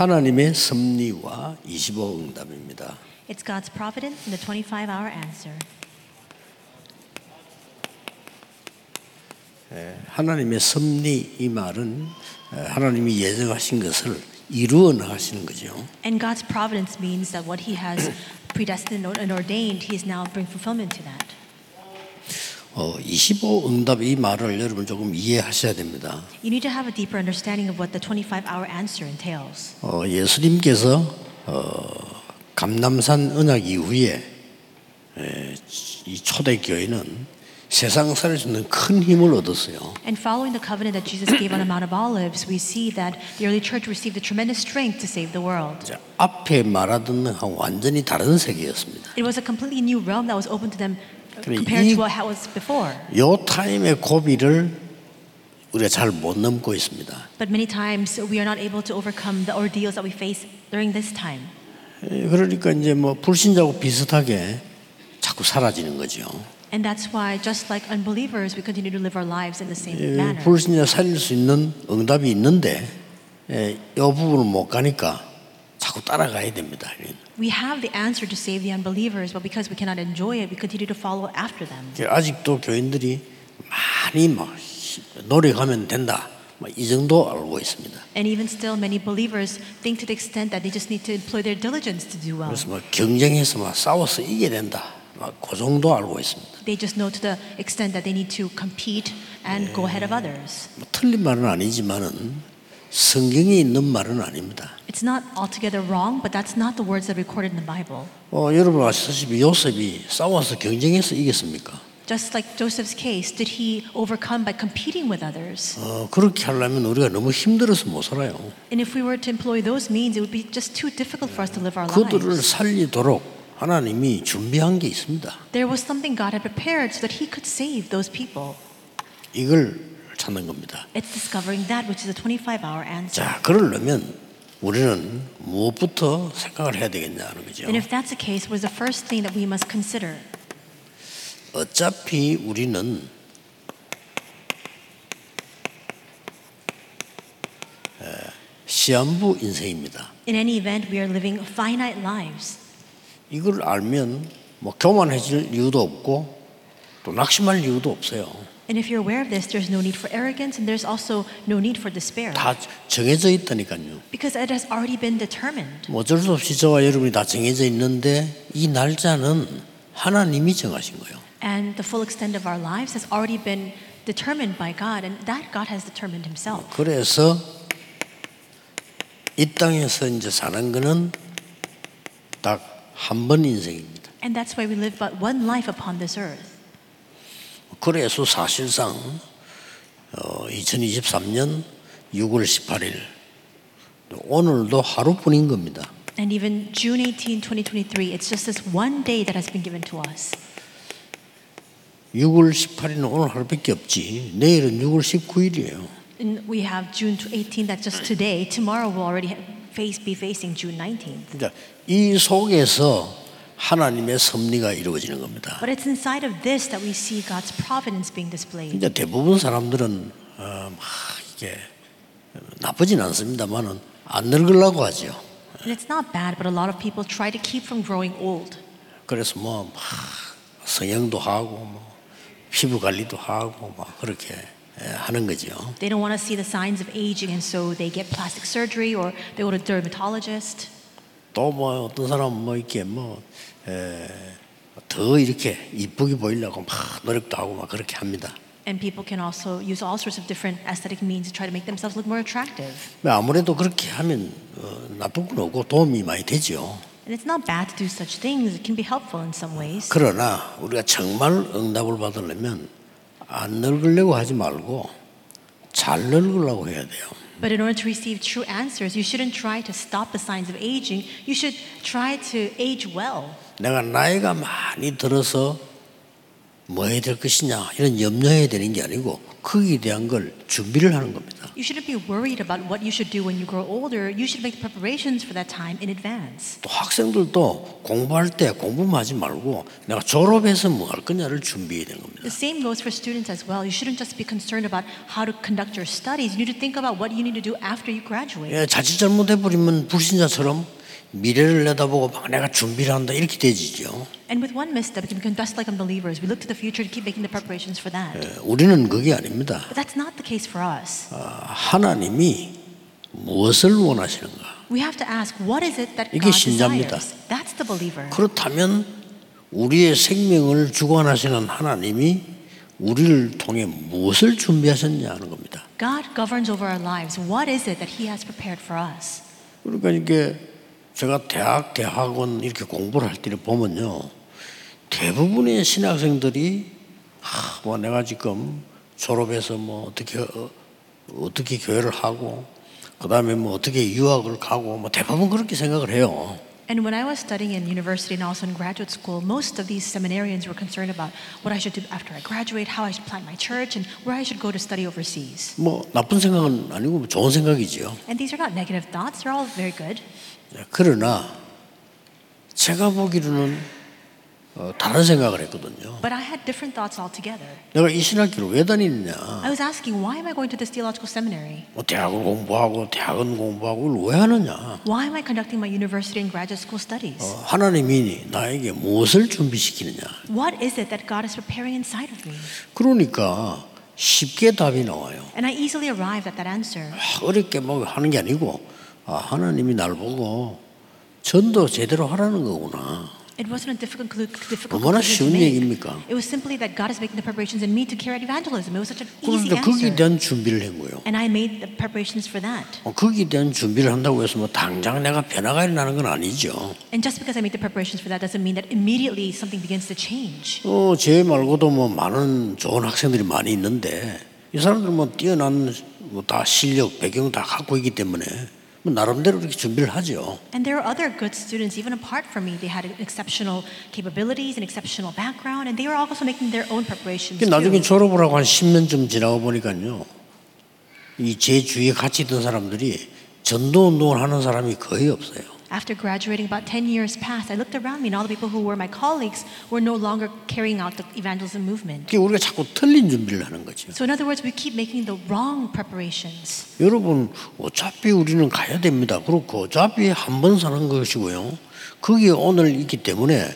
하나님의 섭리와 25 응답입니다. It's God's providence and the 25 hour answer. 하나님의 섭리 이 말은 하나님이 예정하신 것을 이루어 나가시는 거죠. And God's providence means that what He has predestined and ordained, He is now bringing fulfillment to that. 어, 25 응답 이 말을 여러분 조금 이해하셔야 됩니다. You need to have a deeper understanding of what the 25 hour answer entails. 어, 예수님께서 어, 감남산 언약 이후에 에, 이 초대 교회는 세상 살릴 수 있는 큰 힘을 얻었어요. And following the covenant that Jesus gave on the Mount of Olives, we see that the early church received a tremendous strength to save the world. 자, 앞에 말하던 완전히 다른 세계였습니다. It was a completely new realm that was open to them compared 이- to what was before. 요 타임의 고비를 우리가 잘 못 넘고 있습니다. But many times we are not able to overcome the ordeals that we face during this time. 에, 그러니까 이제 뭐 불신자하고 비슷하게 자꾸 사라지는 거죠. And that's why, just like unbelievers, we continue to live our lives in the same 에, manner. 불신자 살릴 수 있는 응답이 있는데 에, 이 부분을 못 가니까 자꾸 따라가야 됩니다. We have the answer to save the unbelievers, but because we cannot enjoy it, we continue to follow after them. 아직도 교인들이 많이 막 노력하면 된다. 뭐이 정도 알고 있습니다. And even still, many believers think to the extent that they just need to employ their diligence to do well. 그래서 뭐 경쟁해서 막 싸워서 이겨야 된다. 막그 정도 알고 있습니다. They just know to the extent that they need to compete and go ahead of others. 뭐 틀린 말은 아니지만은 성경에 있는 말은 아닙니다. It's not altogether wrong, but that's not the words that are recorded in the Bible. 어, 여러분 아시다시피 요셉이 싸워서 경쟁해서 이겼습니까? Just like Joseph's case, did he overcome by competing with others? 어, 그렇게 하려면 우리가 너무 힘들어서 못 살아요. And if we were to employ those means, it would be just too difficult for us to live our 그들을 lives. 살리도록 하나님이 준비한 게 있습니다. There was something God had prepared so that He could save those people. 이걸 찾는 겁니다. It's discovering that which is a 25 hour answer. 자, 그러려면 우리는 무엇부터 생각을 해야 되겠냐는 거죠. And if that's the case, what is the first thing that we must consider? 어차피 우리는 에, 시한부 인생입니다. In any event, we are living finite lives. 이걸 알면 뭐 교만해질 이유도 없고 또 낙심할 이유도 없어요. And if you're aware of this, there's no need for arrogance and there's also no need for despair. 다 정해져 있다니까요. Because it has already been determined. 뭐 어쩔 수 없이 저와 여러분이 다 정해져 있는데 이 날짜는 하나님이 정하신 거예요. And the full extent of our lives has already been determined by God, and that God has determined Himself. 그래서 이 땅에서 이제 사는 거는 딱 한 번 인생입니다. And that's why we live but one life upon this earth. 그래서 사실상 어, 2023년 6월 18일 오늘도 하루뿐인 겁니다. And even June 18, 2023, it's just this one day that has been given to us. 6월 18일은 오늘 하루밖에 없지. 내일은 6월 19일이에요. And we have June 18, that's just today. Tomorrow we'll already face, be facing June 19th. 그러니까 이 속에서 하나님의 섭리가 이루어지는 겁니다. But it's inside of this that we see God's providence being displayed. 이제 대부분 사람들은 어, 막 이게 나쁘진 않습니다만은 안 늙으려고 하죠. And it's not bad, but a lot of people try to keep from growing old. 그래서 뭐막 성형도 하고 뭐 피부 관리도 하고 막 그렇게 예, 하는 거죠. They don't want to see the signs of aging, and so they get plastic surgery or they go to dermatologist. 또 뭐 어떤 사람은 뭐 이렇게 뭐 더 이렇게 이쁘게 보이려고 막 노력도 하고 막 그렇게 합니다. And people can also use all sorts of different aesthetic means to try to make themselves look more attractive. 아무래도 그렇게 하면 어, 나쁜 건 없고 도움이 많이 되죠. And it's not bad to do such things. It can be helpful in some ways. 그러나 우리가 정말 응답을 받으려면 안 늙으려고 하지 말고 잘 늙으려고 해야 돼요. But in order to receive true answers, you shouldn't try to stop the signs of aging. You should try to age well. 내가 나이가 많이 들어서 뭐 해야 될 것이냐 이런 염려해야 되는 게 아니고 거기에 대한 걸 준비를 하는 겁니다. You shouldn't be worried about what you should do when you grow older. You should make the preparations for that time in advance. 또 학생들도 공부할 때 공부만 하지 말고 내가 졸업해서 뭐 할 거냐를 준비해야 되는 겁니다. The same goes for students as well. You shouldn't just be concerned about how to conduct your studies. You need to think about what you need to do after you graduate. 예, 자칫 잘못해 버리면 불신자처럼 미래를 내다보고 막 내가 준비를 한다 이렇게 되지죠. And with one misstep, we can just like unbelievers. We look to the future to keep making the preparations for that. 예, 우리는 그게 아닙니다. But that's not the case for us. 아, 하나님이 무엇을 원하시는가? We have to ask, what is it that 이게 God 신자입니다. desires? That's the believer. 그렇다면 우리의 생명을 주관하시는 하나님이 우리를 통해 무엇을 준비하셨냐 하는 겁니다. God governs over our lives. What is it that He has prepared for us? 그러니까 이게 제가 대학, 대학원 이렇게 공부를 할 때를 보면요. 대부분의 신학생들이 아, 뭐 내가 지금 졸업해서 뭐 어떻게 어, 어떻게 교회를 하고 그 다음에 뭐 어떻게 유학을 가고 뭐 대부분 그렇게 생각을 해요. And when I was studying in university and also in graduate school, most of these seminarians were concerned about what I should do after I graduate, how I should plant my church, and where I should go to study overseas. 뭐 나쁜 생각은 아니고 좋은 생각이지요. And these are not negative thoughts, they're all very good. 네, 그러나 제가 보기로는 어, 다른 생각을 했거든요. But I had different thoughts altogether. 내가 이 신학교를 왜 다니느냐? I was asking, why am I going to this theological seminary? 뭐 대학을 공부하고 대학원 공부하고 왜 하느냐? Why am I conducting my university and graduate school studies? 어, 하나님이 나에게 무엇을 준비시키느냐? What is it that God is preparing inside of me? 그러니까 쉽게 답이 나와요. And I easily arrived at that answer. 아, 어렵게 뭐 하는 게 아니고 아, 하나님이 날 보고 전도 제대로 하라는 거구나. It wasn't a difficult, difficult 얼마나 쉬운. 얘기입니까? It was simply that God is making the preparations in me to carry out evangelism. It was such an easy 그런데 거기에 answer. 대한 준비를 한 거예요. And I made the preparations for that. 어, 거기에 대한 준비를 한다고 해서 뭐 당장 내가 변화가 일어나는 건 아니죠. And just because I made the preparations for that doesn't mean that immediately something begins to change. 어, 제 말고도 뭐 많은 좋은 학생들이 많이 있는데 이 사람들 뭐 뛰어난 뭐다 실력 배경 다 갖고 있기 때문에 뭐 나름대로 이렇게 준비를 하죠. And there are other good students, even apart from me. They had exceptional capabilities and exceptional background, and they were also making their own preparations. 나중에. 졸업을 하고 한 10년쯤 지나고 보니까요. 이 제 주위에 같이 있던 사람들이 전도 운동을 하는 사람이 거의 없어요. After graduating, about 10 years passed, I looked around me, and all the people who were my colleagues were no longer carrying out the evangelism movement. 그게 우리가 자꾸 틀린 준비를 하는 거죠. So, in other words, we keep making the wrong preparations. 여러분 어차피 우리는 가야 됩니다. 그렇고 어차피 한 번 사는 것이고요. 거기에 오늘 있기 때문에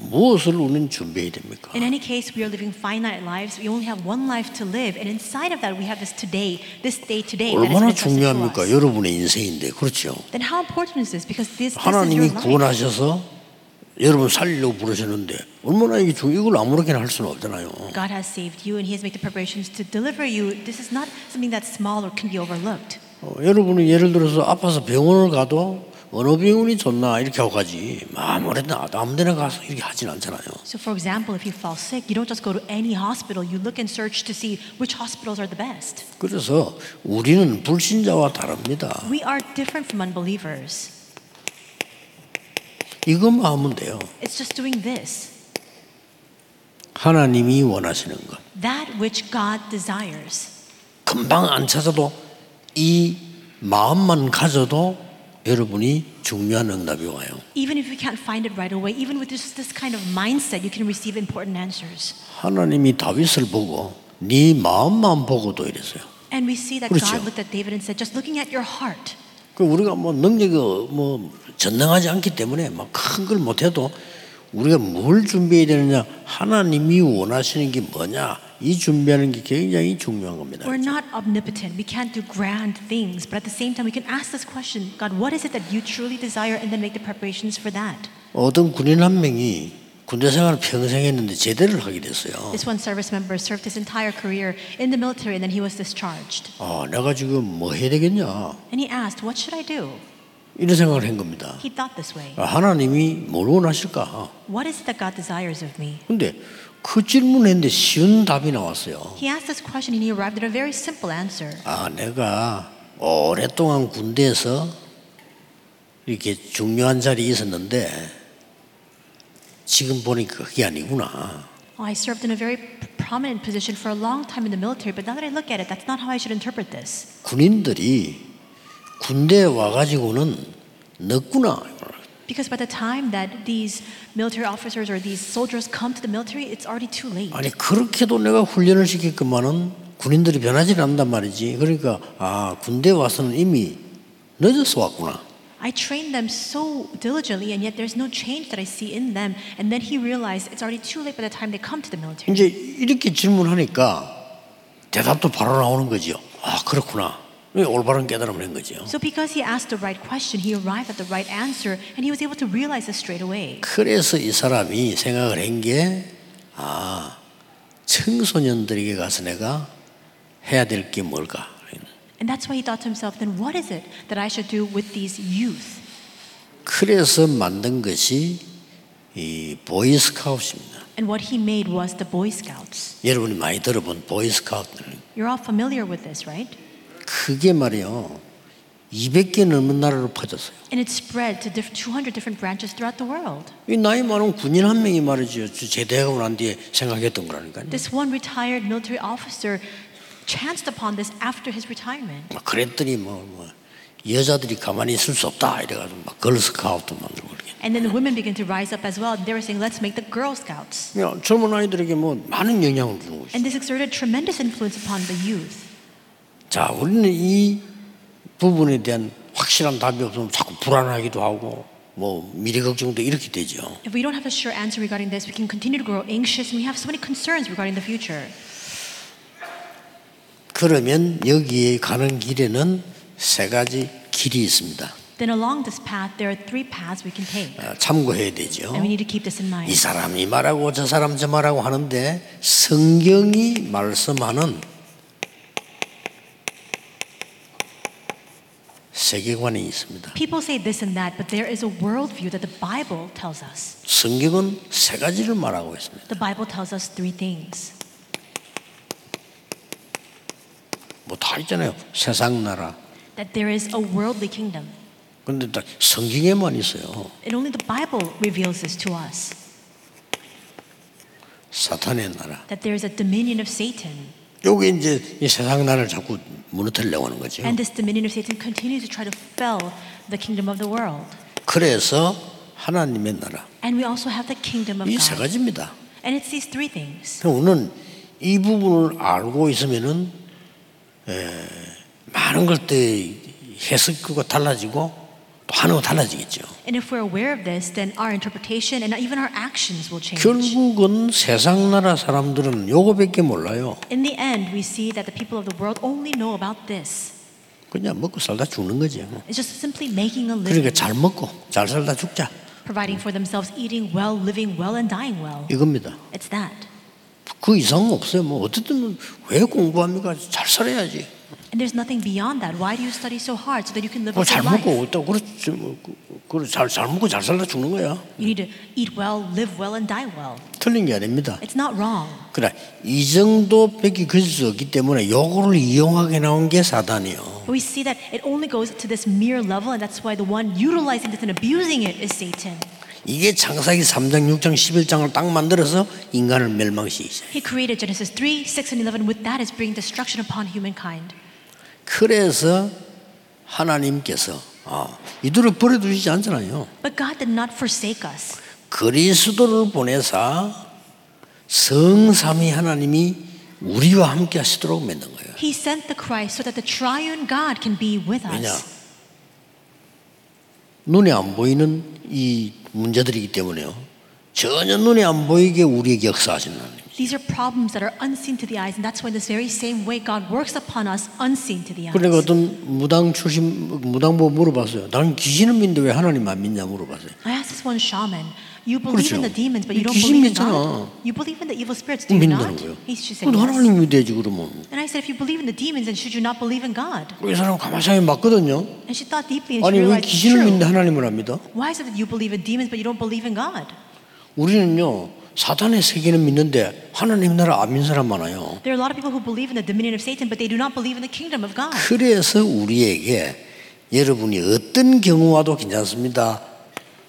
무엇을 우리는 준비해야 됩니까? In any case, we are living finite lives. We only have one life to live, and inside of that, we have this today, this day today 얼마나 중요합니까? 여러분의 인생인데 그렇죠. Then how important is this? Because this, this is 하나님이 your life. 구원하셔서 여러분 살리려고 부르셨는데 얼마나 이게 중 이걸 아무렇게나 할 수는 없잖아요. God has saved you, and He has made the preparations to deliver you. This is not something that's small or can be overlooked. 어, 여러분은 예를 들어서 아파서 병원을 가도 어느 병원이 좋나 이렇게 하고 가지 아무래도 아무 데나 가서 이렇게 하진 않잖아요. So, for example, if you fall sick, you don't just go to any hospital. You look and search to see which hospitals are the best. 그래서 우리는 불신자와 다릅니다. We are different from unbelievers. 이것만 하면 돼요. It's just doing this. 하나님이 원하시는 것. That which God desires. 금방 안 찾아도 이 마음만 가져도 여러분이 중요한 응답이 와요. Even if you can't find it right away, even with just this kind of mindset, you can receive important answers. 하나님이 다윗을 보고 네 마음만 보고도 이랬어요. And we see that 그렇죠. God looked at David and said, just looking at your heart. 그 우리가 뭐 능력이 뭐 전능하지 않기 때문에 막 큰 걸 못해도 우리가 뭘 준비해야 되느냐 하나님이 원하시는 게 뭐냐 이 준비하는 게 굉장히 중요한 겁니다. We're not omnipotent. We can't do grand things. But at the same time, we can ask this question God, what is it that you truly desire? And then make the preparations for that. 어떤 군인 한 명이 군대 생활을 평생 했는데 제대를 하게 됐어요. This one service member served his entire career in the military and then he was discharged. 아, 내가 지금 뭐 해야 되겠냐 And he asked, What should I do? 이런 생각을 한 겁니다. He thought this way 아, 하나님이 뭘 원하실까? What is it that God desires of me? 근데 그 질문했는데 쉬운 답이 나왔어요. He asked this question and he arrived at a very simple answer. 아, 내가 오랫동안 군대에서 이렇게 중요한 자리에 있었는데 지금 보니까 그게 아니구나. Oh, I served in a very prominent position for a long time in the military, but now that I look at it, that's not how I should interpret this. 군인들이 군대에 와가지고는 늦구나. Because by the time that these military officers or these soldiers come to the military, it's already too late. 아니 그렇게도 내가 훈련을 시켰건만은 군인들이 변하지 않는단 말이지. 그러니까 아 군대 와서는 이미 늦어서 왔구나. I trained them so diligently, and yet there's no change that I see in them. And then he realized it's already too late by the time they come to the military. 이제 이렇게 질문하니까 대답도 바로 나오는 거죠. 아 그렇구나. 올바른 깨달음을 한 거죠. So because he asked the right question, he arrived at the right answer, and he was able to realize this straight away. 그래서 이 사람이 생각을 한 게 아, 청소년들에게 가서 내가 해야 될 게 뭘까? And that's why he thought to himself, then what is it that I should do with these youth? 그래서 만든 것이 이 보이스카우트입니다. And what he made was the Boy Scouts. 여러분이 많이 들어본 보이스카우트. You're all familiar with this, right? 그게 말이요. 200개 넘는 나라로 퍼졌어요. And it spread to diff- 200 different branches throughout the world. 이 나이 많은 군인 한 명이 말이죠. 제대하고 난 뒤에 생각했던 거라니까요. This one retired military officer chanced upon this after his retirement. 막 그랬더니 뭐, 뭐 여자들이 가만히 있을 수 없다 이래가지고 막 걸스카우트 만들고 그렇게. And then the women began to rise up as well. And they were saying, let's make the Girl Scouts. 야, 젊은 아이들에게 뭐 많은 영향을 주는 것이. And this exerted tremendous influence upon the youth. 자, 우리는 이 부분에 대한 확실한 답이 없으면 자꾸 불안하기도 하고 뭐 미래 걱정도 이렇게 되죠. If we don't have a sure answer regarding this, we can continue to grow anxious and we have so many concerns regarding the future. 그러면 여기에 가는 길에는 세 가지 길이 있습니다. Then along this path, there are three paths we can take. 아, 참고해야 되죠. And we need to keep this in 이 mind. 사람이 말하고 저 사람 저 말하고 하는데 성경이 말씀하는 세계관이 있습니다. People say this and that, but there is a worldview that the Bible tells us. 성경은 세 가지를 말하고 있습니다. The Bible tells us three things. 뭐 다 있잖아요. 세상 나라. That there is a worldly kingdom. 근데 딱 성경에만 있어요. And only the Bible reveals this to us. 사탄의 나라. That there is a dominion of Satan. 요게 이제 이 세상 나라를 자꾸 무너뜨리려고 하는 거죠. And this dominion of Satan continues to try to fell the kingdom of the world. 그래서 하나님의 나라. And we also have the kingdom of 이세 God. 가지입니다. And it's these three things. 우리는 이 부분을 알고 있으면은 에, 많은 것들 해석과 달라지고 또거 달라지겠죠. And if we're aware of this, then our interpretation and even our actions will change. 결국은 세상 나라 사람들은 요거밖에 몰라요. In the end, we see that the people of the world only know about this. 그냥 먹고 살다 죽는 거죠. It's just simply making a living, 그러니까 잘 먹고 잘 살다 죽자 providing for themselves, eating well, living well, and dying well. 이겁니다. It's that. 그 이상은 없어요. 뭐 어쨌든 왜 공부합니까? 잘 살아야지. And there's nothing beyond that. Why do you study so hard so that you can live a 뭐잘 good life? 먹고 있다고 그렇지 뭐, 그, 잘, 잘 먹고 잘 살다 죽는 거야. You need to eat well, live well, and die well. 틀린 게 아닙니다. It's not wrong. 그래 이 정도밖에 그릴 수 없기 때문에 요거를 이용하게 나온 게 사단이요. But we see that it only goes to this mere level, and that's why the one utilizing this and abusing it is Satan. 이게 창세기 3장, 6장, 11장을 딱 만들어서 인간을 멸망시키죠. He created Genesis 3, 6, and 11. With that is bringing destruction upon humankind. 그래서 하나님께서 아, 이들을 버려두시지 않잖아요. But God did not forsake us. 그리스도를 보내사 성삼위 하나님이 우리와 함께 하시도록 만든 거예요. He sent the Christ so that the triune God can be with 왜냐? us. 눈에 안 보이는 이 문제들이기 때문에요. 전혀 눈에 안 보이게 우리에게 역사하시는 하나님. These are problems that are unseen to the eyes, and that's why the very same way God works upon us unseen to the eyes. 그러니까 어떤 무당 출신 무당보 물어봤어요. 나는 귀신을 믿는데 왜 하나님 안 믿냐 물어봤어요. I asked this one shaman, you believe 그렇죠. in the demons, but you don't 귀신 believe in 믿잖아. God. You believe in the evil spirits, do you not? 거예요. He she said 근데 yes. 하나님 믿어야지 그러면. And I said, if you believe in the demons, then should you not believe in God? 이 사람 가만히 생각해 맞거든요. And she thought deeply and she 아니 왜 realized it's 귀신을 믿는데 true. 하나님을 안 믿어? Why is it that you believe in demons, but you don't believe in God? 우리는요 사탄의 세계는 믿는데 하나님 나라 안 믿는 사람 많아요. There are a lot of people who believe in the dominion of Satan, but they do not believe in the kingdom of God. 그래서 우리에게 여러분이 어떤 경우와도 괜찮습니다.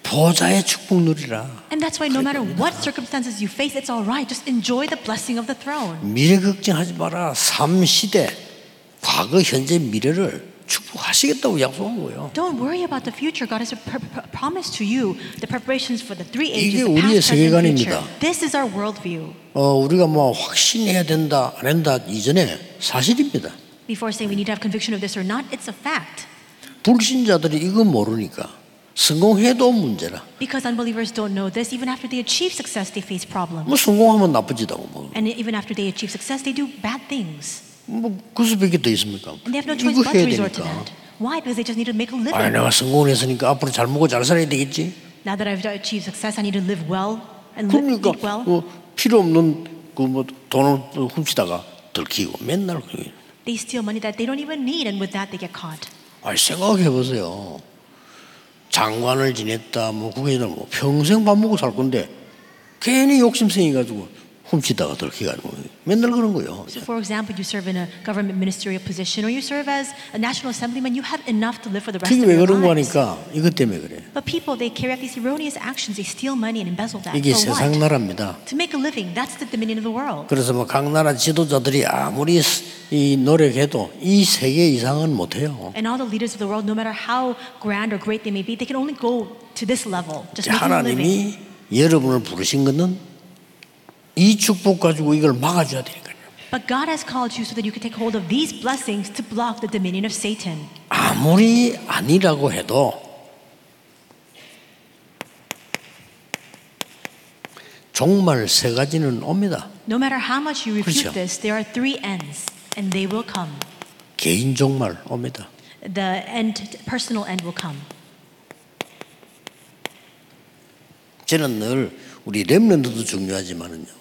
보좌의 축복 누리라. And that's why no matter what circumstances you face, it's all right. Just enjoy the blessing of the throne. 미래 걱정하지 마라. 삼 시대, 과거, 현재, 미래를 축복하시겠다고 약속한 거예요. Don't worry about the future. God has pr- pr- promised to you the preparations for the three 이게 ages, the 우리의. 세계관입니다. This is our worldview. 어, 우리가 뭐 확신해야 된다, 안 한다 이전에 사실입니다. Before saying we need to have conviction of this or not, it's a fact. 불신자들이 이거 모르니까 성공해도 문제라. Because unbelievers don't know this, even after they achieve success, they face problems. 뭐 성공하면 나쁘지다고 뭐. And even after they achieve success, they do bad things. 뭐 그 수밖에 더 있습니까? And they have no choice 이거 but to 해야 되니까. Why? Because they just need to make a living. 아, 내가 성공을 했으니까 앞으로 잘 먹고 잘 살아야 되겠지. Now that I've achieved success, I need to live well and live, 그러니까 eat well. 어, 필요 없는 그뭐 돈을 훔치다가 들키고 맨날 그. They steal money that they don't even need, and with that, they get caught. 아, 생각해 보세요. 장관을 지냈다, 뭐 국회의원 뭐 평생 밥 먹고 살 건데 괜히 욕심 생겨가지고 훔치다가 들키가지고 맨날 그런 거예요. So, for example, you serve in a government ministerial position, or you serve as a national assemblyman. You have enough to live for the rest 그게 of 왜 your 그런 거 lives. 하니까 이것 때문에 그래. But people, they carry out these erroneous actions. They steal money and embezzle that. 이게 For 세상 what? 나라입니다. To make a living. That's the dominion of the world. 그래서 뭐각 나라 지도자들이 아무리 이 노력해도 이 세계 이상은 못 해요. And all the leaders of the world, no matter how grand or great they may be, they can only go to this level, just making a living. 하나님이 여러분을 부르신 것은 이 축복 가지고 이걸 막아줘야 되니까요. But God has called you so that you can take hold of these blessings to block the dominion of Satan. 아무리 아니라고 해도 종말 세 가지는 옵니다. No matter how much you refute 그렇죠. this, there are three ends, and they will come. 개인 종말 옵니다. The end, personal end will come. 저는 늘 우리 렘런트도 중요하지만은요.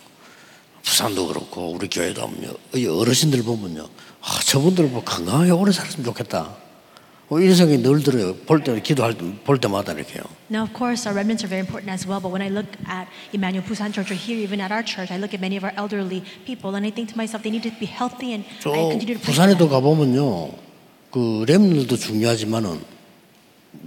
부산도 그렇고 우리 교회도. 이 어르신들 보면요. 아, 저분들 뭐 건강하게 오래 살았으면 좋겠다. 뭐 이런 생각이 늘 들어요. 볼 때, 기도할 때, 볼 때마다 이렇게요. Now, of course, our remnants are very important as well, but when I look at Emmanuel Busan Church or here, even at our church, I look at many of our elderly people and I think to myself, they need to be healthy and 저 I continue to 부산에도 them. 가보면요. 그 렘들도 중요하지만은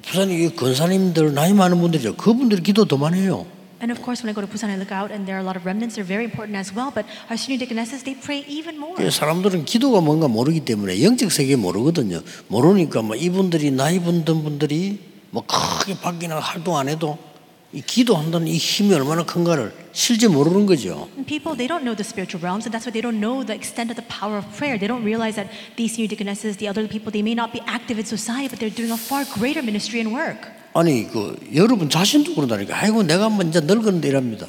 부산에 이 권사님들 나이 많은 분들이죠. 그분들이 기도 더 많이 해요. And of course, when I go to Busan, I look out and there are a lot of remnants. They're very important as well, but our senior deaconesses, they pray even more. 그 사람들은 기도가 뭔가 모르기 때문에 영적 세계 모르거든요. 모르니까 뭐 이분들이 나이 분 분들이 뭐 크게 밖이나 활동 안 해도 이 기도한다는 이 힘이 얼마나 큰가를 실제 모르는 거죠. And people, they don't know the spiritual realms, and that's why they don't know the extent of the power of prayer. They don't realize that these senior deaconesses, the elderly people, they may not be active in society, but they're doing a far greater ministry and work. 아니 그 여러분 자신도 그러다니까. 아이고 내가 먼저 늙었는데 이랍니다.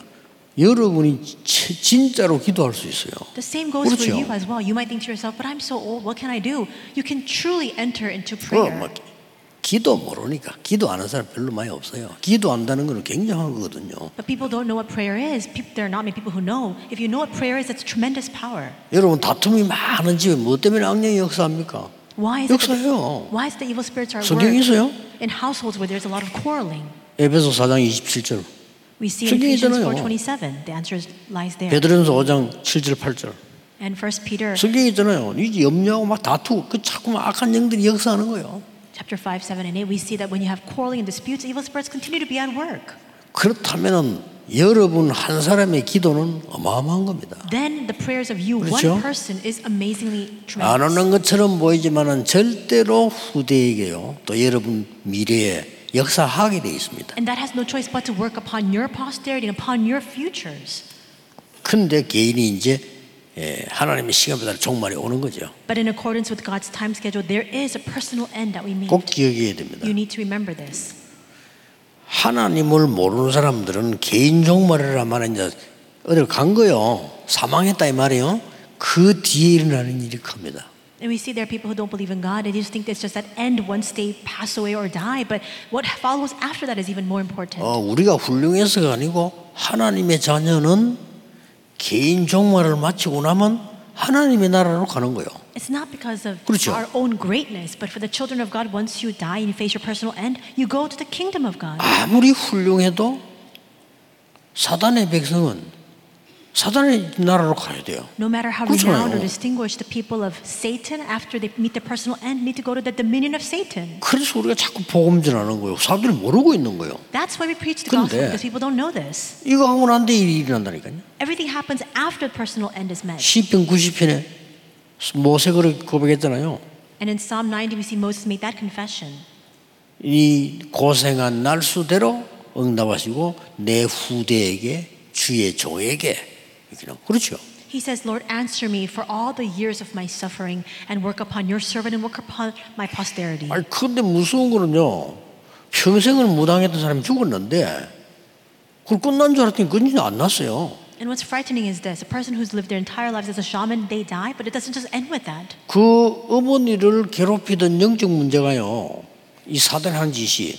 여러분이 치- 진짜로 기도할 수 있어요. The same goes for 그렇죠. you as well. You might think to yourself, but I'm so old, what can I do? You can truly enter into 그 prayer. 뭐 기도 모르니까 기도하는 사람 별로 많이 없어요. 기도한다는 건 굉장한 거거든요. But people don't know what prayer is. There are not many people who know. If you know what prayer is, it's tremendous power. 여러분 다툼이 많은 집에 뭐 때문에 악령이 역사합니까? Why is, it that 역사해요. why is the evil spirits are 성경에 있어요. in households where there's a lot of quarreling? 에베소 4장 27절, We see in Ephesians 있잖아요. 4:27. The answer lies there. 베드로전서 5장 7절 8절. And First Peter 성경에 있잖아요. 이 염려하고 막 다투고 그 자꾸만 악한 영들이 역사하는 거예요. chapter 5, 7, and 8, we see that when you have quarreling and disputes, evil spirits continue to be at work. 그렇다면은 여러분 한 사람의 기도는 어마어마한 겁니다. Then the prayers of you, 그렇죠? one person, is amazingly 안 tremendous. 오는 것처럼 보이지만은 절대로 후대에게요. 또 여러분 미래에 역사하게 돼 있습니다. And that has no choice but to work upon your posterity and upon your futures. 근데 개인이 이제 예, 하나님의 시간보다 종말이 오는 거죠. But in accordance with God's time schedule, there is a personal end that we meet. 꼭 기억해야 됩니다. You need to remember this. 하나님을 모르는 사람들은 개인 종말이라만 이제 어딜 간 거요. 사망했다 이 말이에요. 그 뒤에 일어나는 일이 큽니다. And we see there are people who don't believe in God. They just think it's just that end once they pass away or die. But what follows after that is even more important. 어, 우리가 훌륭해서가 아니고 하나님의 자녀는 개인 종말을 마치고 나면 하나님의 나라로 가는 거예요. It's not because of 그렇죠. our own greatness, but for the children of God, once you die and you face your personal end, you go to the kingdom of God. 아무리 훌륭해도 사단의 백성은 사단의 나라로 가야 돼요. No matter how 그렇잖아요. renowned or distinguished the people of Satan, after they meet their personal end, need to go to the dominion of Satan. 그래서 우리가 자꾸 복음 전하는 거예요. 사람들이 모르고 있는 거예요. That's why we preach the gospel 근데- because people don't know this. 이거 하고 난 뒤에 일이 일어난다니까요. Everything happens after the personal end is met. 시편 90편에 모세가 고백했잖아요. And in Psalm 90, we see Moses make that confession. 이 고생한 날 수대로 응답하시고 내 후대에게 주의 종에게 그렇죠. He says, Lord, answer me for all the years of my suffering and work upon your servant and work upon my posterity. 아니 그런데 무서운 거는요. 평생을 무당했던 사람이 죽었는데 그걸 끝난 줄 알았더니 끝이 안 났어요. And what's frightening is this a person who's lived their entire lives as a shaman, they die, but it doesn't just end with that. 그 어머니를 괴롭히던 영적 문제가요. 이 사단의 한 짓이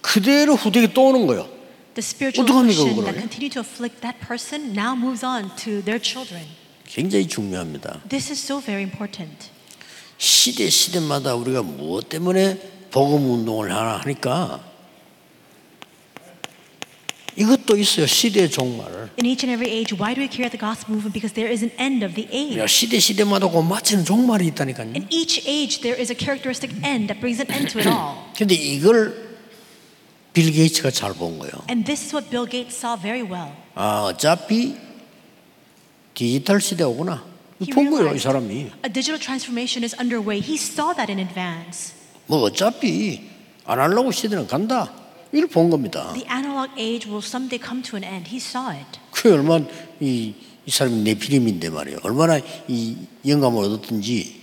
그대로 후대에 또 오는 거예요. The spiritual affliction that continued to afflict that person now moves on to their children. 굉장히 중요합니다. This is so very important. 시대 시대마다 우리가 무엇 때문에 복음 운동을 하나 하니까 이것도 있어요. 시대의 종말. In each and every age, why do we carry out the gospel movement? Because there is an end of the age. 야, 시대 시대마다 그 맞추는 종말이 있다니까요. In each age, there is a characteristic end that brings an end to it all. 근데 이걸 빌 게이츠가 잘 본 거예요. And this is what Bill Gates saw very well. 아, 어차피 디지털 시대 오구나. 본 거예요, 이 사람이. a digital transformation is underway. He saw that in advance. 뭐 어차피 아날로그 시대는 간다. 이걸 본 겁니다. The analog age will someday come to an end. He saw it. 그 얼마나 이, 이 사람이 네피림인데 말이에요. 얼마나 이 영감을 얻었든지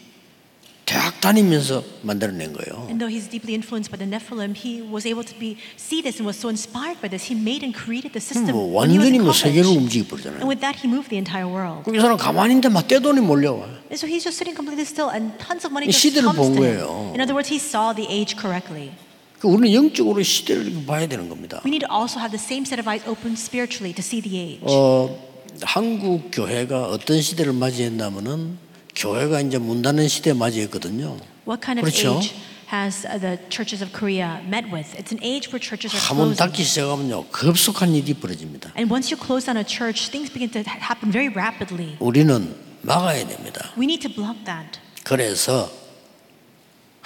대학 다니면서 만들어낸 거예요. And though he's deeply influenced by the Nephilim, he was able to be see this and was so inspired by this. He made and created the system 뭐 완전히 뭐 세계를 college. 움직여 And 버리잖아요. with that, he moved the entire world. 그이 사람 가만히 있는데 막 떼돈이 몰려와. And so he's just sitting completely still, and tons of 이 money just comes 본 to him. In other words, he saw the age correctly. 그 우리는 영적으로 시대를 봐야 되는 겁니다. We need to also have the same set of eyes open spiritually to see the age. 어, 한국 교회가 어떤 시대를 맞이했냐면은 교회가 이제 문 닫는 시대 맞이했거든요. What kind of 그렇죠. age has uh, the churches of Korea met with? It's an age where churches are closing. 닫기 시작하면요 급속한 일이 벌어집니다. And once you close down a church, things begin to ha- happen very rapidly. 우리는 막아야 됩니다. We need to block that. 그래서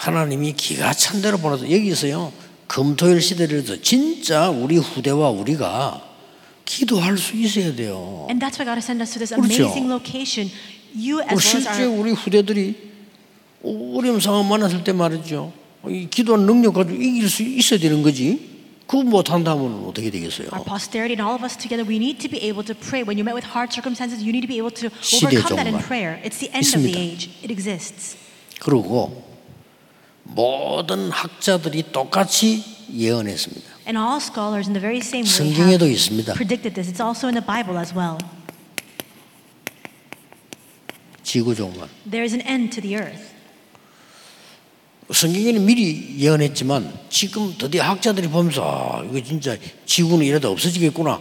하나님이 기가 찬 대로 보내서 여기서요 금토일 시대를서 진짜 우리 후대와 우리가 기도할 수 있어야 돼요. And that's why God has sent us to this 그렇죠. amazing location. You 그 as well as 실제 our 우리 후대들이 어려운 상황 만났을 때 말이죠. 이 기도하는 능력 가지고 이길 수 있어야 되는 거지. 그거 못한다면 어떻게 되겠어요? our posterity and all of us together, we need to be able to pray. When you're met with hard circumstances, you need to be able to overcome that in prayer. It's the end of the age. It exists. 그리고 모든 학자들이 똑같이 예언했습니다. And all scholars in the very same way 성경에도 have 있습니다. predicted this. It's also in the Bible as well. 지구 종말. There is an end to the earth. 성경에는 미리 예언했지만 지금 드디어 학자들이 보면서 아, 이거 진짜 지구는 이러다 없어지겠구나.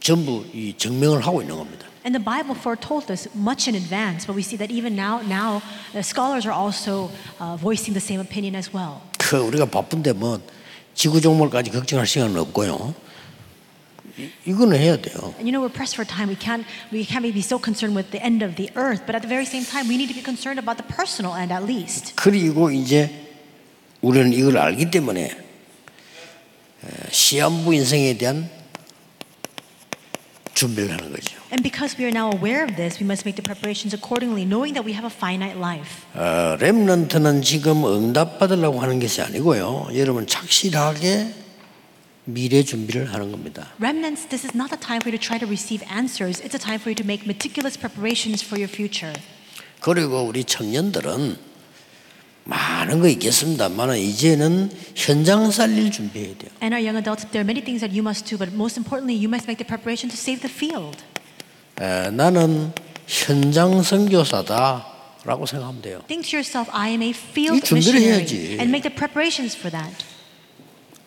전부 이 증명을 하고 있는 겁니다. And the Bible foretold this much in advance, but we see that even now, now the scholars are also uh, voicing the same opinion as well. 그 우리가 바쁜데 뭐 지구 종말까지 걱정할 시간은 없고요. 이, 이거는 해야 돼요. And you know we're pressed for time. We can't we can't be so concerned with the end of the earth, but at the very same time, we need to be concerned about the personal end at least. 그리고 이제 우리는 이걸 알기 때문에 에, 시한부 인생에 대한 준비를 하는 거죠. And because we are now aware of this, we must make the preparations accordingly, knowing that we have a finite life. 어, 렘넌트는 지금 응답 받으려고 하는 것이 아니고요. 여러분 착실하게 미래 준비를 하는 겁니다. Remnants, this is not a time for you to try to receive answers. It's a time for you to make meticulous preparations for your future. 그리고 우리 청년들은 많은 거 있겠습니다만 이제는 현장 살릴 준비해야 돼요. And our young adults, there are many things that you must do, but most importantly, you must make the preparation to save the field. 에, 나는 현장 선교사다라고 생각하면 돼요. Think to yourself, I am a field missionary, 해야지. and make the preparations for that.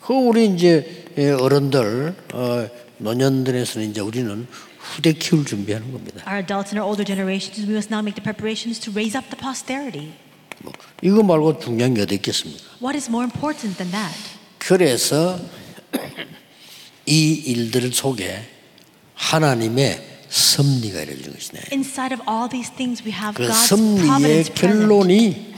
그 우리 이제 예, 어른들, 어, 노년들에서는 이제 우리는 후대 키울 준비하는 겁니다. Our adults and our older generations, we must now make the preparations to raise up the posterity. 뭐, 이거 말고 중요한 게 어디 있겠습니까? What is more important than that? 그래서 이 일들 속에 하나님의 섭리가 이루어지는 것이네. Inside of all these things, we have 그 God's 섭리의 providence. 결론이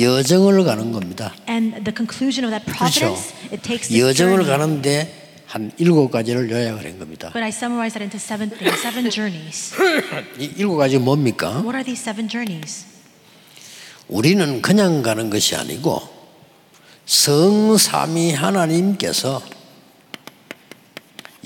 여정을 가는 겁니다. And the conclusion of that 그렇죠. providence, it takes 여정을. 가는데 한 일곱 가지를 요약을 한 겁니다. But I summarize that into seven things, seven journeys. 이 일곱 가지 뭡니까? What are these seven journeys? 우리는 그냥 가는 것이 아니고 성삼위 하나님께서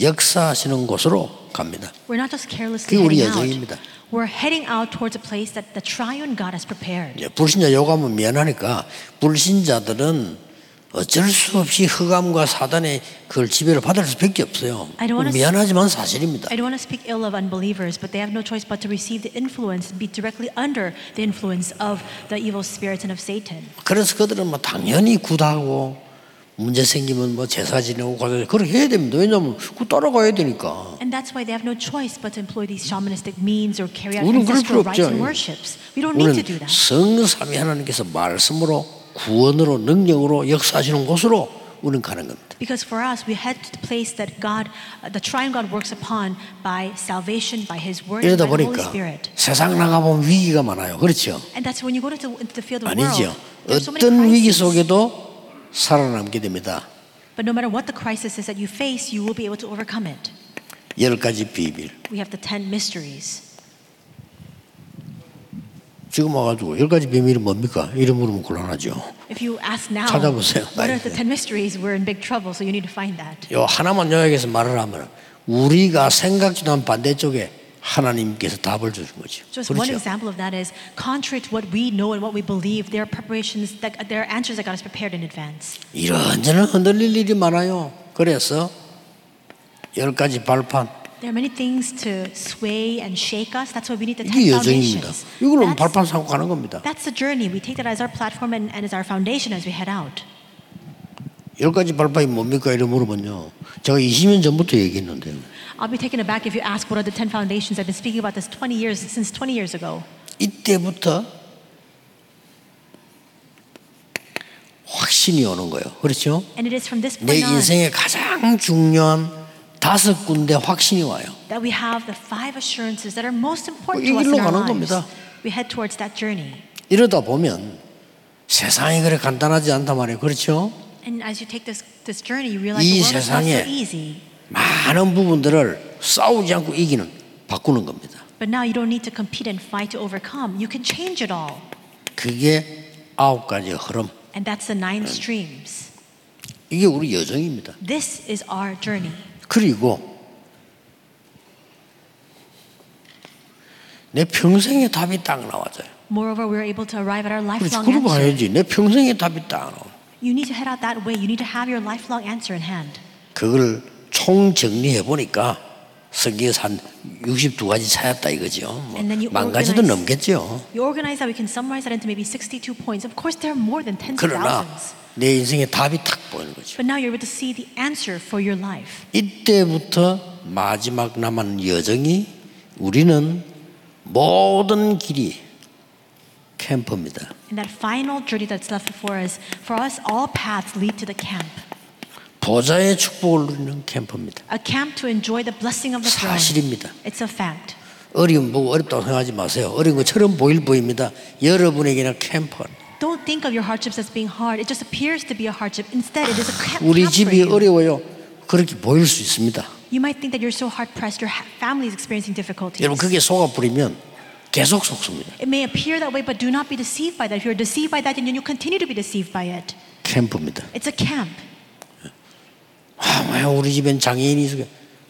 역사하시는 곳으로 갑니다. We're not just carelessly 그게 우리 heading out. 여정입니다. We're heading out towards a place that the triune God has prepared. 이제 불신자 요구하면 미안하니까 불신자들은 어쩔 수 없이 흑암과 사단의 그걸 지배를 받을 수밖에 없어요. I don't wanna 미안하지만 사실입니다. I don't want to speak ill of unbelievers, but they have no choice but to receive the influence, be directly under the influence of the evil spirits and of Satan. 그래서 그들은 뭐 당연히 굿하고 문제 생기면 뭐 제사 지내고 가서 그렇게 해야 됩니다. 왜냐하면 그 따라가야 되니까. And that's why they have no choice but to employ these shamanistic means or carry out ancestral rites and worships. We don't need 우리는 to do that. 성삼위 하나님께서 말씀으로 구원으로 능력으로 역사하시는 곳으로 우리는 가는 겁니다. Because for us, we head to the place that God, uh, the triune God works upon by salvation, by His Word, by the Holy Spirit. 세상 나가 보면 위기가 많아요. 그렇죠? And that's when you go into, the field of 아니죠. world. Many 어떤 위기. 속에도 살아남게 됩니다. But no matter what the crisis is that you face, you will be able to overcome it. 열 가지 비밀. We have the ten mysteries. 지금 와가지고 열 가지 비밀이 뭡니까? 이름 물으면 곤란하죠. If you ask now, 찾아보세요. what are the ten mysteries? We're in big trouble, so you need to find that. 요 하나만 요약해서 말을 하면 우리가 생각지도 않은 반대쪽에 하나님께서 답을 주신 거죠. Just one 그렇죠? example of that is contrary to what we know and what we believe, there are preparations that there are answers that God has prepared in advance. 이런저런 흔들릴 일이 많아요. 그래서 열 가지 발판 There are many things to sway and shake us. That's why we need the ten 이게 여정입니다. foundations. 이거는 That's, 발판 삼고 가는 겁니다. that's the journey. We take that as our platform and, and as our foundation as we head out. 열 가지 발판이 뭡니까? 이래 물어보면요. 제가 20년 전부터 얘기했는데요. I'll be taken aback if you ask what are the ten foundations. I've been speaking about this 20 years since 20 years ago. 이때부터 확신이 오는 거예요. 그렇죠? And it is from this 내 point on 인생의 가장 중요한 다섯 군데 확신이 와요. that we have the five assurances that are most important 이 to us in our 가는 lives. 겁니다. We head towards that journey. 이러다 보면 세상이 그래 간단하지 않단 말이에요. 그렇죠? And as you take this, this journey, you realize 이 the world is not so easy. 많은 부분들을 싸우지 않고 이기는 바꾸는 겁니다. But now you don't need to compete and fight to overcome. You can change it all. 그게 아홉 가지 흐름. And that's the nine streams. 이게 우리 여정입니다. This is our journey. 그리고 내 평생의 답이 딱 나와져요. Moreover, we're able to arrive at our 그렇지. lifelong 그러고 answer. 가야지. 내 평생의 답이 딱 나와. You need to head out that way. You need to have your lifelong answer in hand. 그걸 총 정리해 보니까 성경에서 한 62가지 찾았다 이거죠. 뭐 And then you 만 가지도 넘겠죠. You organize that, we can summarize that into maybe 62 points. Of course, there are more than tens of 그러나 thousands. 내 인생의 답이 탁 보이는 거죠. But now you're able to see the answer for your life. 이때부터 마지막 남은 여정이 우리는 모든 길이 캠프입니다. And that final journey that's left before us, for us, all paths lead to the camp. 보좌의 축복을 누리는 캠프입니다. A camp to enjoy the blessing of the throne. 사실입니다. It's a fact. 어려움 보고 어렵다고 생각하지 마세요. 어려운 것처럼 보일 보입니다. 여러분에게는 캠프. Don't think of your hardships as being hard. It just appears to be a hardship. Instead, it is a camp, 우리 집이. 어려워요. 그렇게 보일 수 있습니다. You might think that you're so hard pressed, your family is experiencing difficulties. 여러분 그게 속아 부리면 계속 속습니다. It may appear that way, but do not be deceived by that. If you're deceived by that, then you continue to be deceived by it. 캠프입니다. It's a camp. 아, 왜 우리 집엔 장애인이 있어?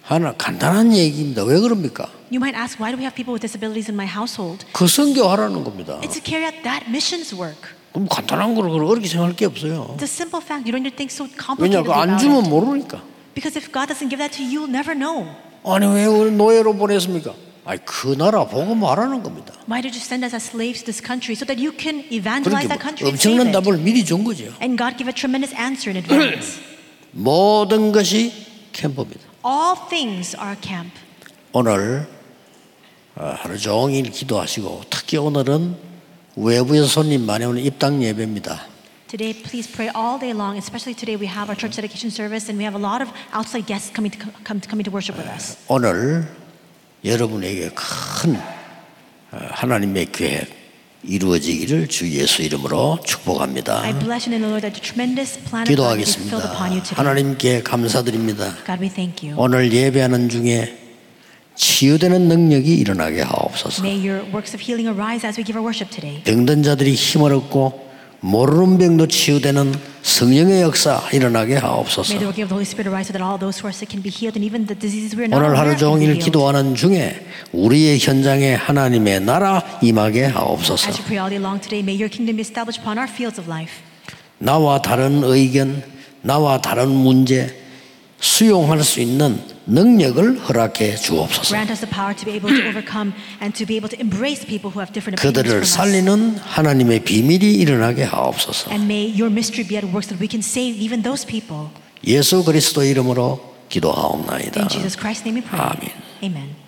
하나 간단한 얘기입니다. 왜 그럽니까? You might ask, why do we have people with disabilities in my household? 그 선교하라는 겁니다. It's to carry out that missions work. 그럼 간단한 거를 그렇게 생각할 게 없어요. It's a simple fact. You don't need to think so 왜냐, complicated 그안 about 주면 it. 모르니까. Because if God doesn't give that to you, you'll never know. 아니 왜 우리 노예로 보냈습니까? 아니 그 나라 보고 말하는 겁니다. Why did you send us as slaves to this country so that you can 그렇게 evangelize that country and save 엄청난 it? 답을 미리 준 거죠. And God gave a tremendous answer in advance. 모든 것이 캠프입니다. All things are a camp. 오늘 어, 하루 종일 기도하시고 특히 오늘은 외부에서 손님 많이 오는 입당 예배입니다. Today, please pray all day long. Especially today, we have our church dedication service, and we have a lot of outside guests coming to come, coming to worship with us. 오늘 여러분에게 큰 어, 하나님의 계획 이루어지기를 주 예수 이름으로 축복합니다. I bless you in the Lord that the tremendous plan of God be filled upon you 기도하겠습니다. today. 하나님께 감사드립니다. God, we thank you. 오늘 예배하는 중에 치유되는 능력이 일어나게 하옵소서. May your works of healing arise as we give our worship today. 병든 자들이 힘을 얻고 모르는 병도 치유되는 성령의 역사 일어나게 May the 하옵소서. working of the Holy Spirit arise so that all those who are sick can be healed, and even the diseases we are not 오늘 하루 종일. 기도하는 중에 우리의 현장에 하나님의 나라 임하게 하옵소서. 나와 다른 의견, 나와 다른 문제 수용할 수 있는 능력을 허락해 주옵소서. Grant us the power to be able to overcome and to be able to embrace people who have different opinions 그들을. 살리는 하나님의 비밀이 일어나게 하옵소서. And may your mystery be at work so that we can save even those people. 예수 그리스도 이름으로 기도하옵나이다. In Jesus Christ's name we pray. 아멘. Amen.